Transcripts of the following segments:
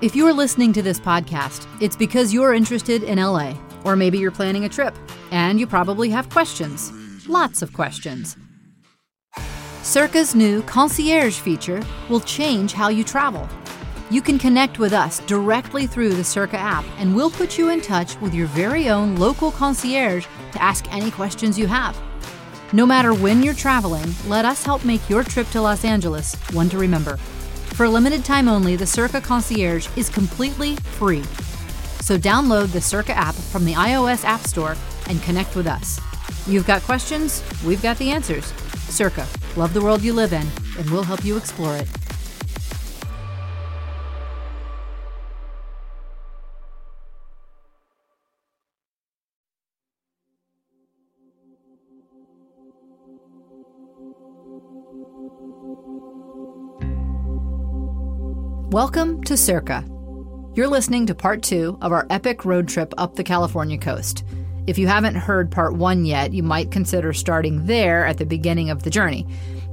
If you're listening to this podcast, it's because you're interested in LA, or maybe you're planning a trip, and you probably have questions. Lots of questions. Cerca's new concierge feature will change how you travel. You can connect with us directly through the Cerca app, and we'll put you in touch with your very own local concierge to ask any questions you have. No matter when you're traveling, let us help make your trip to Los Angeles one to remember. For a limited time only, the Cerca Concierge is completely free. So download the Cerca app from the iOS App Store and connect with us. You've got questions, we've got the answers. Cerca, love the world you live in, and we'll help you explore it. Welcome to Cerca. You're listening to part two of our epic road trip up the California coast. If you haven't heard part one yet, you might consider starting there at the beginning of the journey.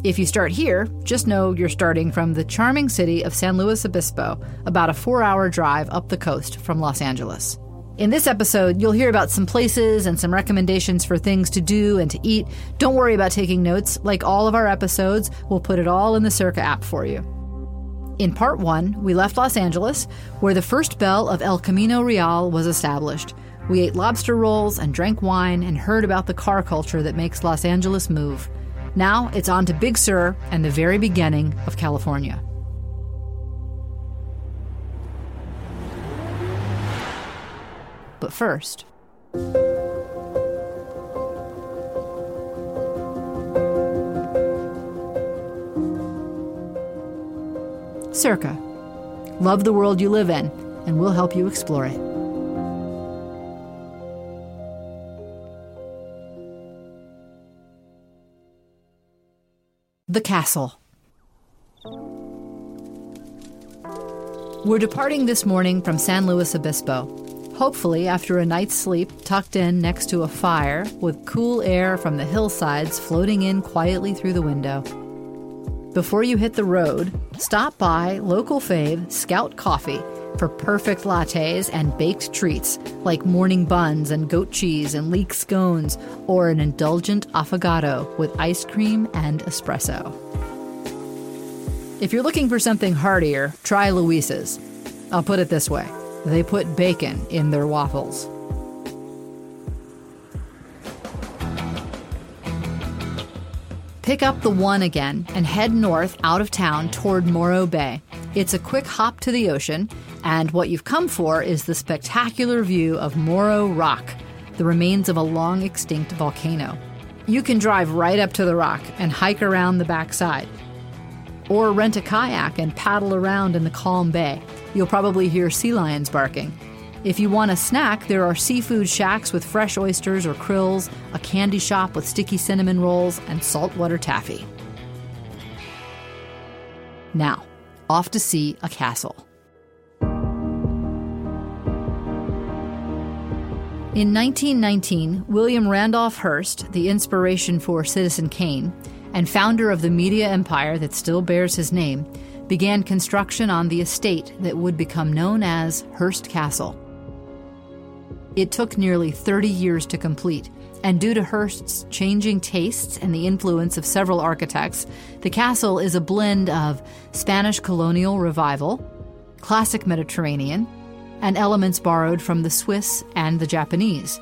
If you start here, just know you're starting from the charming city of San Luis Obispo, about a four hour drive up the coast from Los Angeles. In this episode, you'll hear about some places and some recommendations for things to do and to eat. Don't worry about taking notes. Like all of our episodes, we'll put it all in the Cerca app for you. In part one, we left Los Angeles, where the first bell of El Camino Real was established. We ate lobster rolls and drank wine and heard about the car culture that makes Los Angeles move. Now it's on to Big Sur and the very beginning of California. But first, Cerca. Love the world you live in, and we'll help you explore it. The Castle. We're departing this morning from San Luis Obispo. Hopefully, after a night's sleep tucked in next to a fire with cool air from the hillsides floating in quietly through the window. Before you hit the road, stop by local fave Scout Coffee for perfect lattes and baked treats like morning buns and goat cheese and leek scones or an indulgent affogato with ice cream and espresso. If you're looking for something heartier, try Luis's. I'll put it this way they put bacon in their waffles. Pick up the one again and head north out of town toward Morro Bay. It's a quick hop to the ocean, and what you've come for is the spectacular view of Morro Rock, the remains of a long extinct volcano. You can drive right up to the rock and hike around the backside. Or rent a kayak and paddle around in the calm bay. You'll probably hear sea lions barking. If you want a snack, there are seafood shacks with fresh oysters or krills, a candy shop with sticky cinnamon rolls, and saltwater taffy. Now, off to see a castle. In 1919, William Randolph Hearst, the inspiration for Citizen Kane, and founder of the media empire that still bears his name, began construction on the estate that would become known as Hearst Castle. It took nearly 30 years to complete, and due to Hearst's changing tastes and the influence of several architects, the castle is a blend of Spanish colonial revival, classic Mediterranean, and elements borrowed from the Swiss and the Japanese.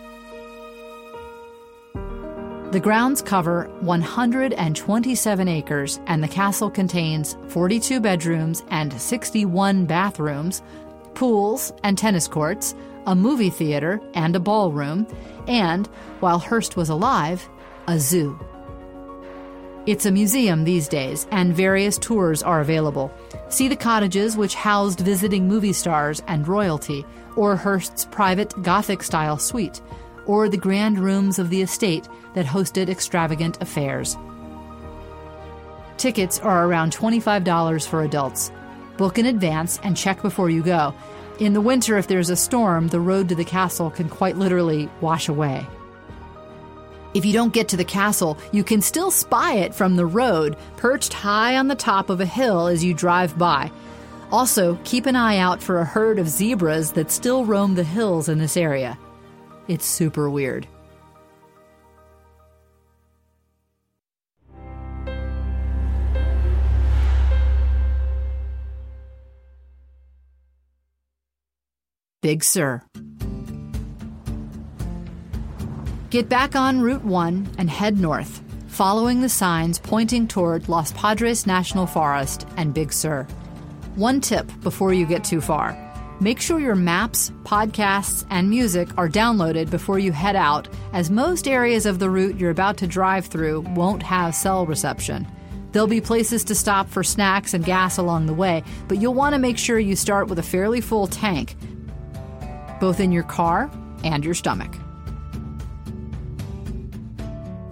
The grounds cover 127 acres, and the castle contains 42 bedrooms and 61 bathrooms, pools and tennis courts, a movie theater and a ballroom, and, while Hearst was alive, a zoo. It's a museum these days, and various tours are available. See the cottages which housed visiting movie stars and royalty, or Hearst's private Gothic style suite, or the grand rooms of the estate that hosted extravagant affairs. Tickets are around $25 for adults. Book in advance and check before you go. In the winter, if there's a storm, the road to the castle can quite literally wash away. If you don't get to the castle, you can still spy it from the road, perched high on the top of a hill as you drive by. Also, keep an eye out for a herd of zebras that still roam the hills in this area. It's super weird. Big Sur. Get back on Route 1 and head north, following the signs pointing toward Los Padres National Forest and Big Sur. One tip before you get too far make sure your maps, podcasts, and music are downloaded before you head out, as most areas of the route you're about to drive through won't have cell reception. There'll be places to stop for snacks and gas along the way, but you'll want to make sure you start with a fairly full tank, both in your car and your stomach.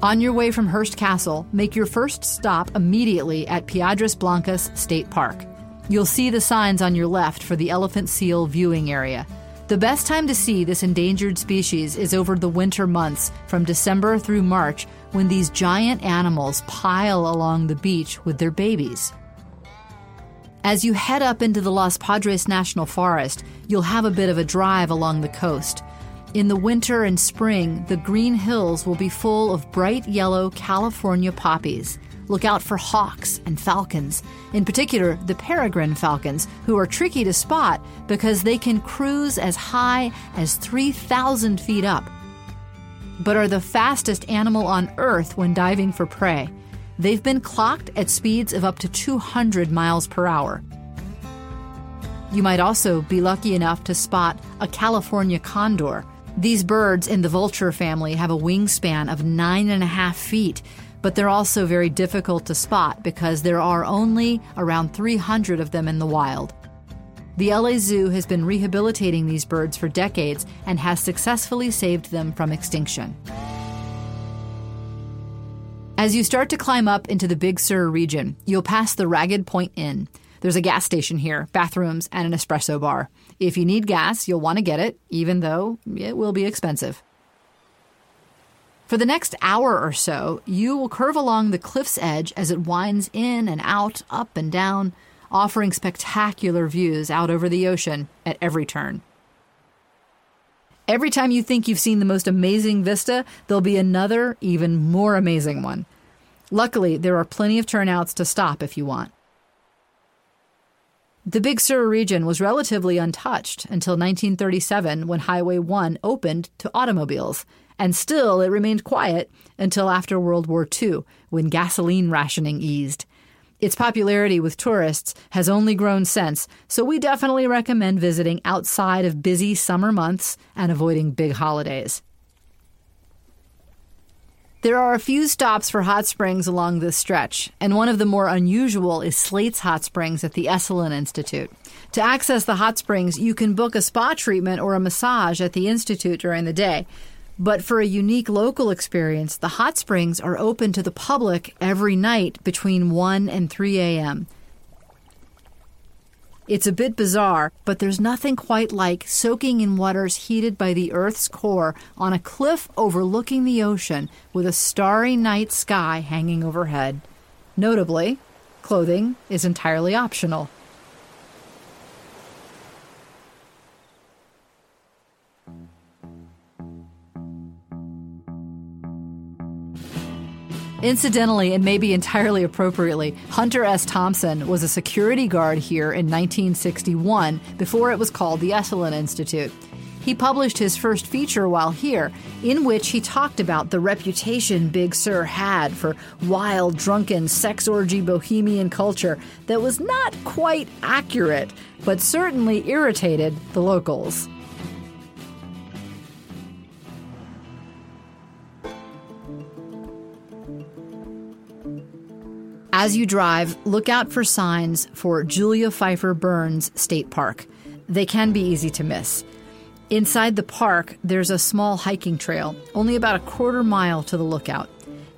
On your way from Hearst Castle, make your first stop immediately at Piedras Blancas State Park. You'll see the signs on your left for the elephant seal viewing area. The best time to see this endangered species is over the winter months, from December through March, when these giant animals pile along the beach with their babies. As you head up into the Los Padres National Forest, you'll have a bit of a drive along the coast. In the winter and spring, the green hills will be full of bright yellow California poppies. Look out for hawks and falcons, in particular the peregrine falcons, who are tricky to spot because they can cruise as high as 3,000 feet up, but are the fastest animal on Earth when diving for prey. They've been clocked at speeds of up to 200 miles per hour. You might also be lucky enough to spot a California condor. These birds in the vulture family have a wingspan of nine and a half feet, but they're also very difficult to spot because there are only around 300 of them in the wild. The LA Zoo has been rehabilitating these birds for decades and has successfully saved them from extinction. As you start to climb up into the Big Sur region, you'll pass the Ragged Point Inn. There's a gas station here, bathrooms, and an espresso bar. If you need gas, you'll want to get it, even though it will be expensive. For the next hour or so, you will curve along the cliff's edge as it winds in and out, up and down, offering spectacular views out over the ocean at every turn. Every time you think you've seen the most amazing vista, there'll be another, even more amazing one. Luckily, there are plenty of turnouts to stop if you want. The Big Sur region was relatively untouched until 1937 when Highway 1 opened to automobiles and still it remained quiet until after World War II, when gasoline rationing eased. Its popularity with tourists has only grown since, so we definitely recommend visiting outside of busy summer months and avoiding big holidays. There are a few stops for hot springs along this stretch, and one of the more unusual is Slate's Hot Springs at the Esalen Institute. To access the hot springs, you can book a spa treatment or a massage at the Institute during the day. But for a unique local experience, the hot springs are open to the public every night between 1 and 3 a.m. It's a bit bizarre, but there's nothing quite like soaking in waters heated by the Earth's core on a cliff overlooking the ocean with a starry night sky hanging overhead. Notably, clothing is entirely optional. Incidentally, and maybe entirely appropriately, Hunter S. Thompson was a security guard here in 1961 before it was called the Esalen Institute. He published his first feature while here, in which he talked about the reputation Big Sur had for wild, drunken, sex orgy bohemian culture that was not quite accurate, but certainly irritated the locals. As you drive, look out for signs for Julia Pfeiffer Burns State Park. They can be easy to miss. Inside the park, there's a small hiking trail, only about a quarter mile to the lookout.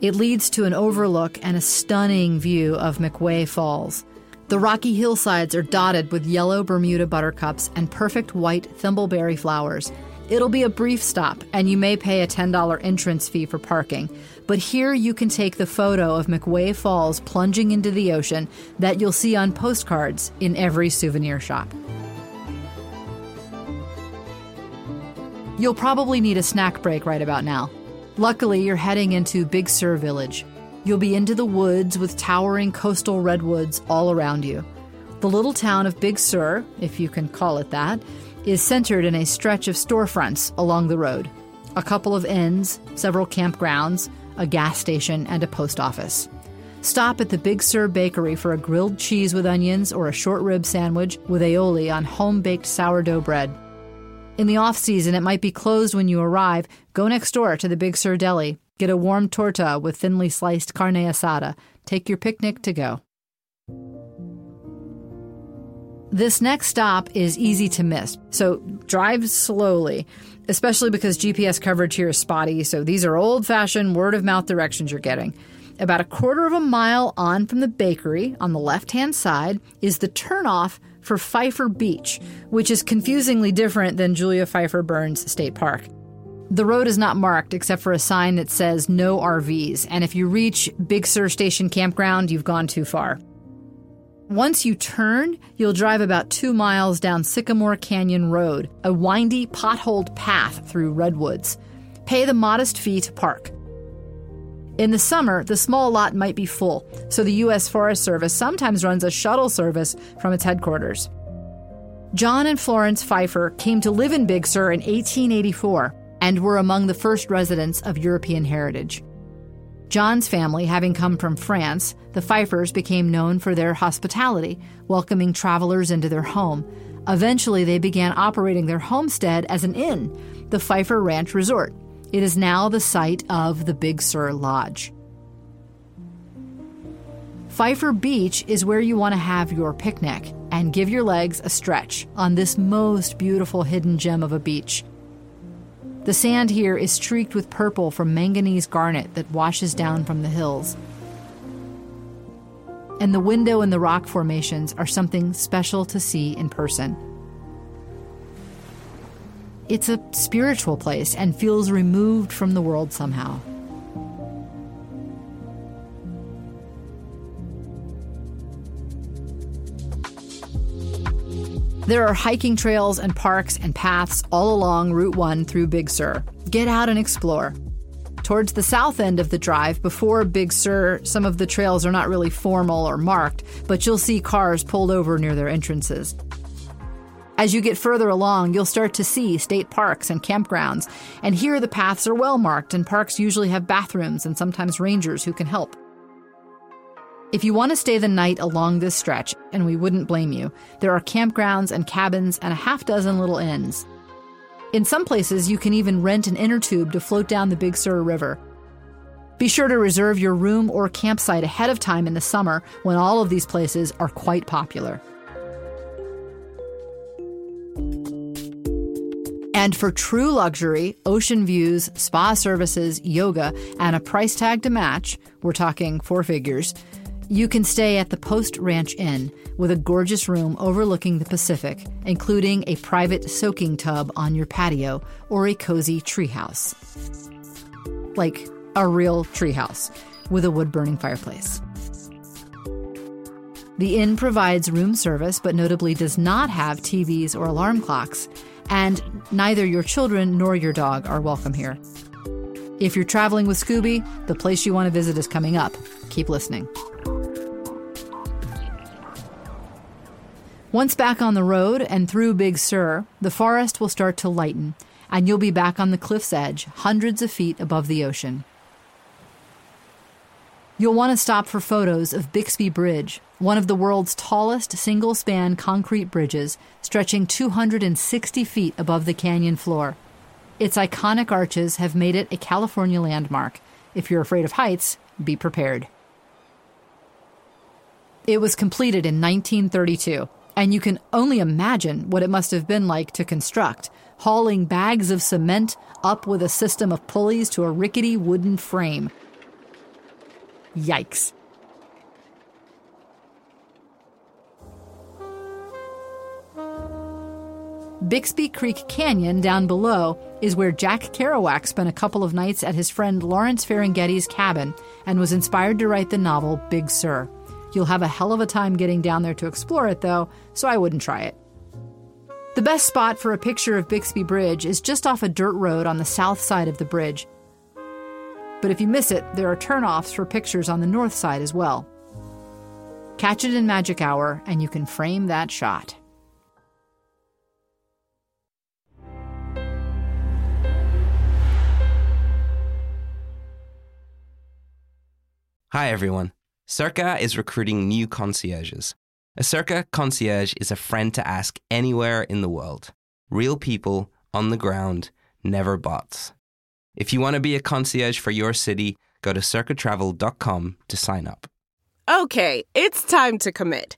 It leads to an overlook and a stunning view of McWay Falls. The rocky hillsides are dotted with yellow Bermuda buttercups and perfect white thimbleberry flowers. It'll be a brief stop, and you may pay a $10 entrance fee for parking, but here you can take the photo of McWay Falls plunging into the ocean that you'll see on postcards in every souvenir shop. You'll probably need a snack break right about now. Luckily, you're heading into Big Sur Village. You'll be into the woods with towering coastal redwoods all around you. The little town of Big Sur, if you can call it that, is centered in a stretch of storefronts along the road a couple of inns, several campgrounds, a gas station, and a post office. Stop at the Big Sur Bakery for a grilled cheese with onions or a short rib sandwich with aioli on home baked sourdough bread. In the off season, it might be closed when you arrive. Go next door to the Big Sur Deli. Get a warm torta with thinly sliced carne asada. Take your picnic to go. This next stop is easy to miss, so drive slowly, especially because GPS coverage here is spotty, so these are old fashioned word of mouth directions you're getting. About a quarter of a mile on from the bakery, on the left hand side, is the turnoff for Pfeiffer Beach, which is confusingly different than Julia Pfeiffer Burns State Park. The road is not marked except for a sign that says no RVs, and if you reach Big Sur Station Campground, you've gone too far. Once you turn, you'll drive about two miles down Sycamore Canyon Road, a windy, potholed path through redwoods. Pay the modest fee to park. In the summer, the small lot might be full, so the U.S. Forest Service sometimes runs a shuttle service from its headquarters. John and Florence Pfeiffer came to live in Big Sur in 1884 and were among the first residents of European heritage. John's family having come from France, the Pfeiffers became known for their hospitality, welcoming travelers into their home. Eventually, they began operating their homestead as an inn, the Pfeiffer Ranch Resort. It is now the site of the Big Sur Lodge. Pfeiffer Beach is where you want to have your picnic and give your legs a stretch on this most beautiful hidden gem of a beach. The sand here is streaked with purple from manganese garnet that washes down from the hills. And the window and the rock formations are something special to see in person. It's a spiritual place and feels removed from the world somehow. There are hiking trails and parks and paths all along Route 1 through Big Sur. Get out and explore. Towards the south end of the drive, before Big Sur, some of the trails are not really formal or marked, but you'll see cars pulled over near their entrances. As you get further along, you'll start to see state parks and campgrounds, and here the paths are well marked, and parks usually have bathrooms and sometimes rangers who can help. If you want to stay the night along this stretch, and we wouldn't blame you, there are campgrounds and cabins and a half dozen little inns. In some places, you can even rent an inner tube to float down the Big Sur River. Be sure to reserve your room or campsite ahead of time in the summer when all of these places are quite popular. And for true luxury, ocean views, spa services, yoga, and a price tag to match, we're talking four figures, you can stay at the Post Ranch Inn with a gorgeous room overlooking the Pacific, including a private soaking tub on your patio or a cozy treehouse. Like a real treehouse with a wood burning fireplace. The inn provides room service, but notably does not have TVs or alarm clocks, and neither your children nor your dog are welcome here. If you're traveling with Scooby, the place you want to visit is coming up. Keep listening. Once back on the road and through Big Sur, the forest will start to lighten, and you'll be back on the cliff's edge, hundreds of feet above the ocean. You'll want to stop for photos of Bixby Bridge, one of the world's tallest single span concrete bridges, stretching 260 feet above the canyon floor. Its iconic arches have made it a California landmark. If you're afraid of heights, be prepared. It was completed in 1932 and you can only imagine what it must have been like to construct, hauling bags of cement up with a system of pulleys to a rickety wooden frame. Yikes. Bixby Creek Canyon down below is where Jack Kerouac spent a couple of nights at his friend Lawrence Ferlinghetti's cabin and was inspired to write the novel Big Sur. You'll have a hell of a time getting down there to explore it, though, so I wouldn't try it. The best spot for a picture of Bixby Bridge is just off a dirt road on the south side of the bridge. But if you miss it, there are turnoffs for pictures on the north side as well. Catch it in Magic Hour, and you can frame that shot. Hi, everyone. Cerca is recruiting new concierges. A Cerca concierge is a friend to ask anywhere in the world. Real people on the ground, never bots. If you want to be a concierge for your city, go to cercatravel.com to sign up. Okay, it's time to commit.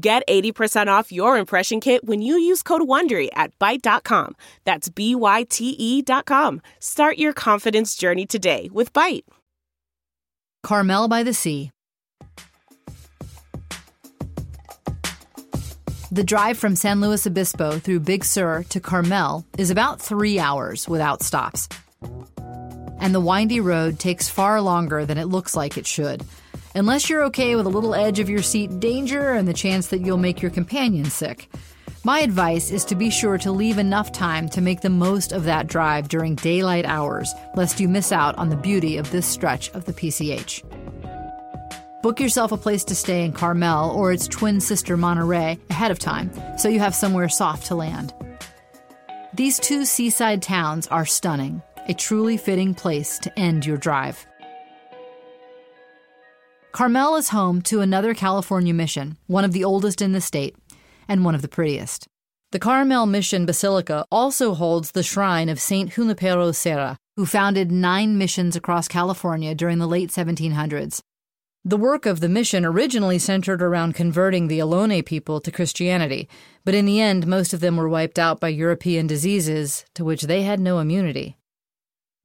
Get 80% off your impression kit when you use code WONDERY at Byte.com. That's B-Y-T-E dot com. Start your confidence journey today with Byte. Carmel by the Sea. The drive from San Luis Obispo through Big Sur to Carmel is about three hours without stops. And the windy road takes far longer than it looks like it should – unless you're okay with a little edge of your seat danger and the chance that you'll make your companion sick. My advice is to be sure to leave enough time to make the most of that drive during daylight hours, lest you miss out on the beauty of this stretch of the PCH. Book yourself a place to stay in Carmel or its twin sister Monterey ahead of time so you have somewhere soft to land. These two seaside towns are stunning, a truly fitting place to end your drive. Carmel is home to another California mission, one of the oldest in the state, and one of the prettiest. The Carmel Mission Basilica also holds the shrine of Saint Junipero Serra, who founded nine missions across California during the late 1700s. The work of the mission originally centered around converting the Ohlone people to Christianity, but in the end, most of them were wiped out by European diseases to which they had no immunity.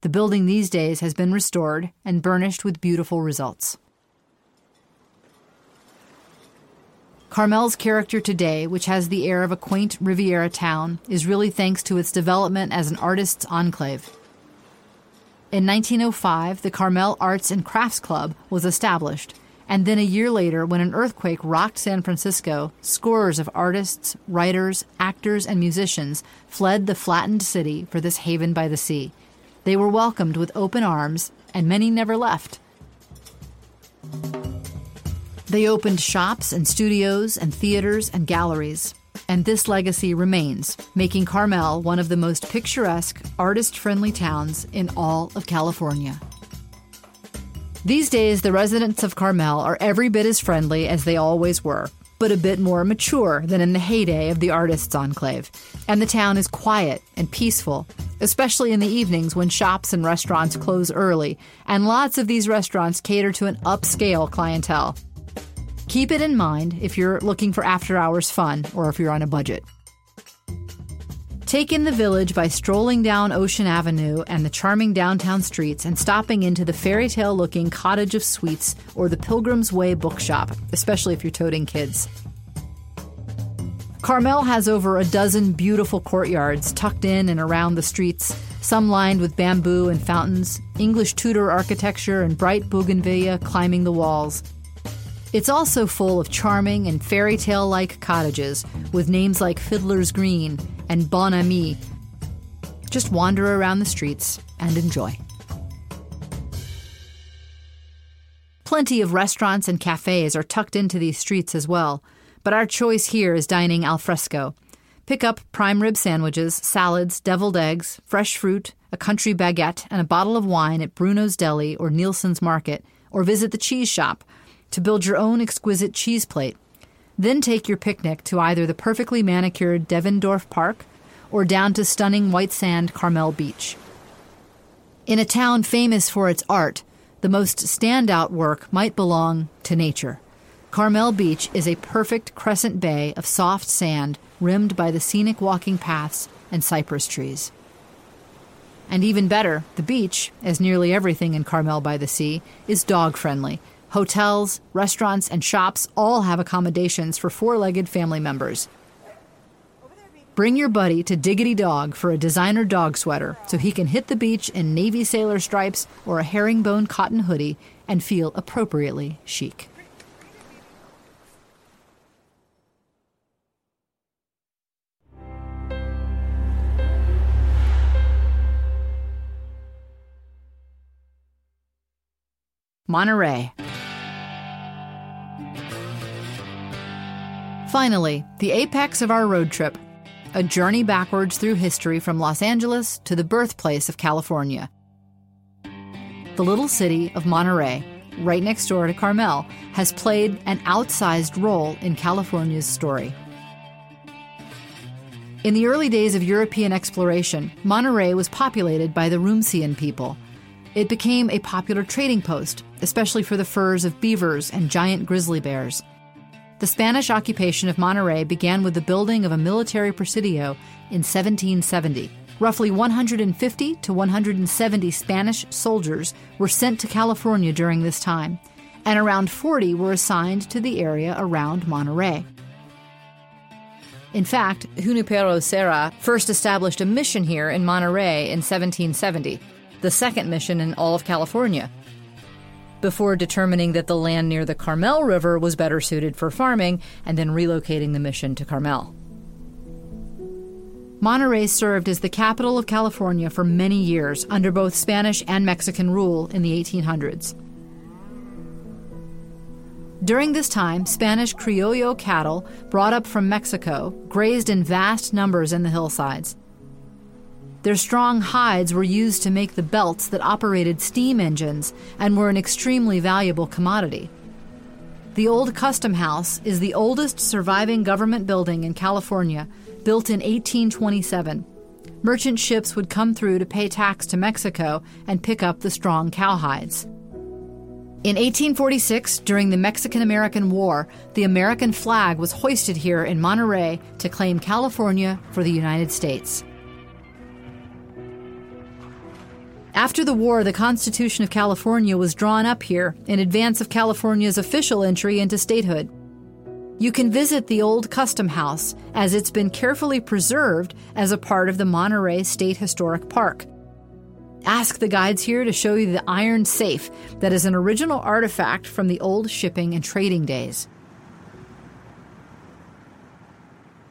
The building these days has been restored and burnished with beautiful results. Carmel's character today, which has the air of a quaint Riviera town, is really thanks to its development as an artist's enclave. In 1905, the Carmel Arts and Crafts Club was established, and then a year later, when an earthquake rocked San Francisco, scores of artists, writers, actors, and musicians fled the flattened city for this haven by the sea. They were welcomed with open arms, and many never left. They opened shops and studios and theaters and galleries. And this legacy remains, making Carmel one of the most picturesque, artist friendly towns in all of California. These days, the residents of Carmel are every bit as friendly as they always were, but a bit more mature than in the heyday of the Artists Enclave. And the town is quiet and peaceful, especially in the evenings when shops and restaurants close early, and lots of these restaurants cater to an upscale clientele. Keep it in mind if you're looking for after hours fun or if you're on a budget. Take in the village by strolling down Ocean Avenue and the charming downtown streets and stopping into the fairy tale looking Cottage of Sweets or the Pilgrim's Way bookshop, especially if you're toting kids. Carmel has over a dozen beautiful courtyards tucked in and around the streets, some lined with bamboo and fountains, English Tudor architecture, and bright bougainvillea climbing the walls. It's also full of charming and fairy tale like cottages with names like Fiddler's Green and Bon Ami. Just wander around the streets and enjoy. Plenty of restaurants and cafes are tucked into these streets as well, but our choice here is dining al fresco. Pick up prime rib sandwiches, salads, deviled eggs, fresh fruit, a country baguette, and a bottle of wine at Bruno's Deli or Nielsen's Market, or visit the cheese shop to build your own exquisite cheese plate. Then take your picnic to either the perfectly manicured Devendorf Park or down to stunning white sand Carmel Beach. In a town famous for its art, the most standout work might belong to nature. Carmel Beach is a perfect crescent bay of soft sand rimmed by the scenic walking paths and cypress trees. And even better, the beach, as nearly everything in Carmel by the Sea, is dog friendly. Hotels, restaurants, and shops all have accommodations for four legged family members. Bring your buddy to Diggity Dog for a designer dog sweater so he can hit the beach in navy sailor stripes or a herringbone cotton hoodie and feel appropriately chic. Monterey. Finally, the apex of our road trip a journey backwards through history from Los Angeles to the birthplace of California. The little city of Monterey, right next door to Carmel, has played an outsized role in California's story. In the early days of European exploration, Monterey was populated by the Rumsen people. It became a popular trading post, especially for the furs of beavers and giant grizzly bears. The Spanish occupation of Monterey began with the building of a military presidio in 1770. Roughly 150 to 170 Spanish soldiers were sent to California during this time, and around 40 were assigned to the area around Monterey. In fact, Junipero Serra first established a mission here in Monterey in 1770, the second mission in all of California, before determining that the land near the Carmel River was better suited for farming and then relocating the mission to Carmel. Monterey served as the capital of California for many years under both Spanish and Mexican rule in the 1800s. During this time, Spanish Criollo cattle brought up from Mexico grazed in vast numbers in the hillsides. Their strong hides were used to make the belts that operated steam engines and were an extremely valuable commodity. The Old Custom House is the oldest surviving government building in California, built in 1827. Merchant ships would come through to pay tax to Mexico and pick up the strong cowhides. In 1846, during the Mexican American War, the American flag was hoisted here in Monterey to claim California for the United States. After the war, the Constitution of California was drawn up here in advance of California's official entry into statehood. You can visit the old custom house as it's been carefully preserved as a part of the Monterey State Historic Park. Ask the guides here to show you the iron safe that is an original artifact from the old shipping and trading days.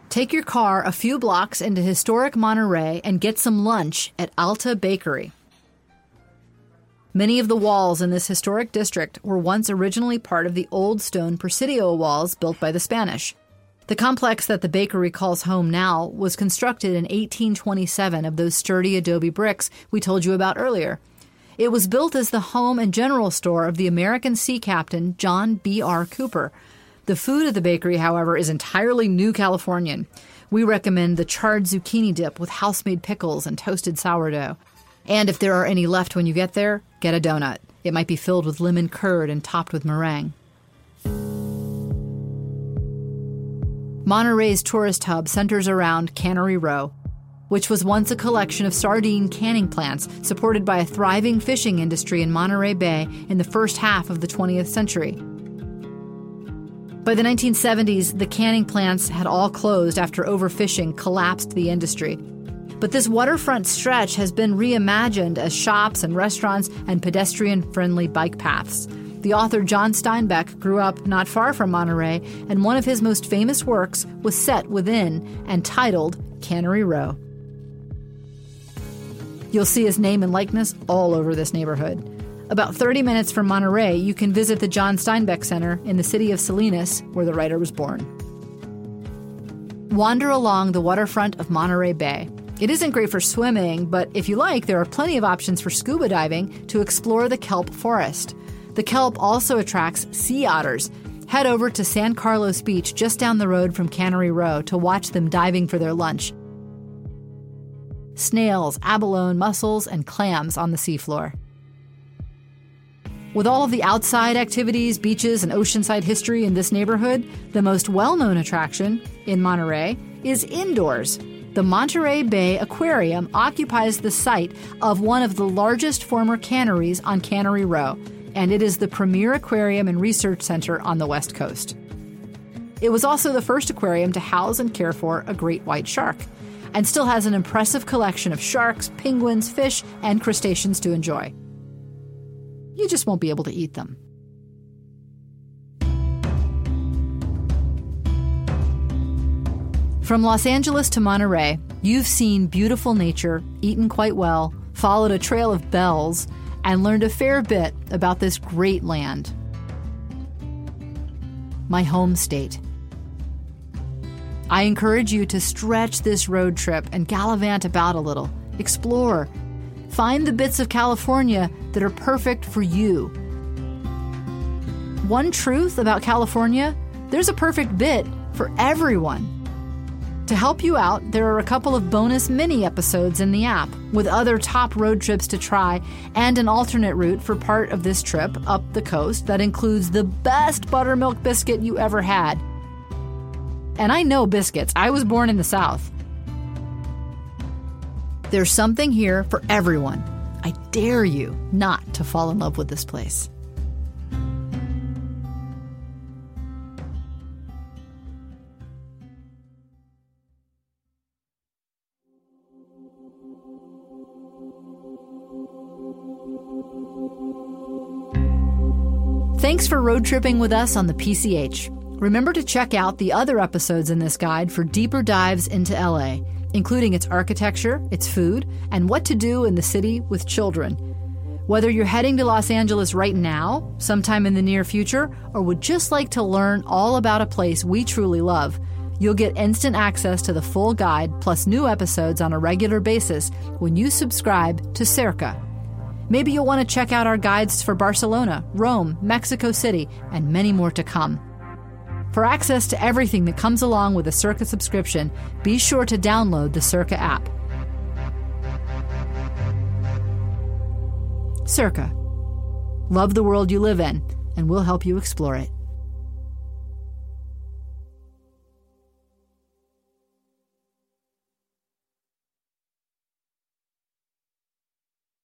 Take your car a few blocks into historic Monterey and get some lunch at Alta Bakery. Many of the walls in this historic district were once originally part of the old stone Presidio walls built by the Spanish. The complex that the bakery calls home now was constructed in 1827 of those sturdy adobe bricks we told you about earlier. It was built as the home and general store of the American sea captain John B.R. Cooper. The food at the bakery, however, is entirely new Californian. We recommend the charred zucchini dip with house made pickles and toasted sourdough. And if there are any left when you get there, get a donut. It might be filled with lemon curd and topped with meringue. Monterey's tourist hub centers around Cannery Row, which was once a collection of sardine canning plants supported by a thriving fishing industry in Monterey Bay in the first half of the 20th century. By the 1970s, the canning plants had all closed after overfishing collapsed the industry, but this waterfront stretch has been reimagined as shops and restaurants and pedestrian friendly bike paths. The author John Steinbeck grew up not far from Monterey, and one of his most famous works was set within and titled Cannery Row. You'll see his name and likeness all over this neighborhood. About 30 minutes from Monterey, you can visit the John Steinbeck Center in the city of Salinas, where the writer was born. Wander along the waterfront of Monterey Bay. It isn't great for swimming, but if you like, there are plenty of options for scuba diving to explore the kelp forest. The kelp also attracts sea otters. Head over to San Carlos Beach just down the road from Cannery Row to watch them diving for their lunch. snails, abalone, mussels, and clams on the seafloor. With all of the outside activities, beaches, and oceanside history in this neighborhood, the most well known attraction in Monterey is indoors. The Monterey Bay Aquarium occupies the site of one of the largest former canneries on Cannery Row, and it is the premier aquarium and research center on the West Coast. It was also the first aquarium to house and care for a great white shark, and still has an impressive collection of sharks, penguins, fish, and crustaceans to enjoy. You just won't be able to eat them. From Los Angeles to Monterey, you've seen beautiful nature, eaten quite well, followed a trail of bells, and learned a fair bit about this great land. My home state. I encourage you to stretch this road trip and gallivant about a little, explore, Find the bits of California that are perfect for you. One truth about California there's a perfect bit for everyone. To help you out, there are a couple of bonus mini episodes in the app with other top road trips to try and an alternate route for part of this trip up the coast that includes the best buttermilk biscuit you ever had. And I know biscuits, I was born in the South. There's something here for everyone. I dare you not to fall in love with this place. Thanks for road tripping with us on the PCH. Remember to check out the other episodes in this guide for deeper dives into LA including its architecture, its food, and what to do in the city with children. Whether you're heading to Los Angeles right now, sometime in the near future, or would just like to learn all about a place we truly love, you'll get instant access to the full guide plus new episodes on a regular basis when you subscribe to Cerca. Maybe you'll want to check out our guides for Barcelona, Rome, Mexico City, and many more to come. For access to everything that comes along with a Cerca subscription, be sure to download the Cerca app. Cerca. Love the world you live in, and we'll help you explore it.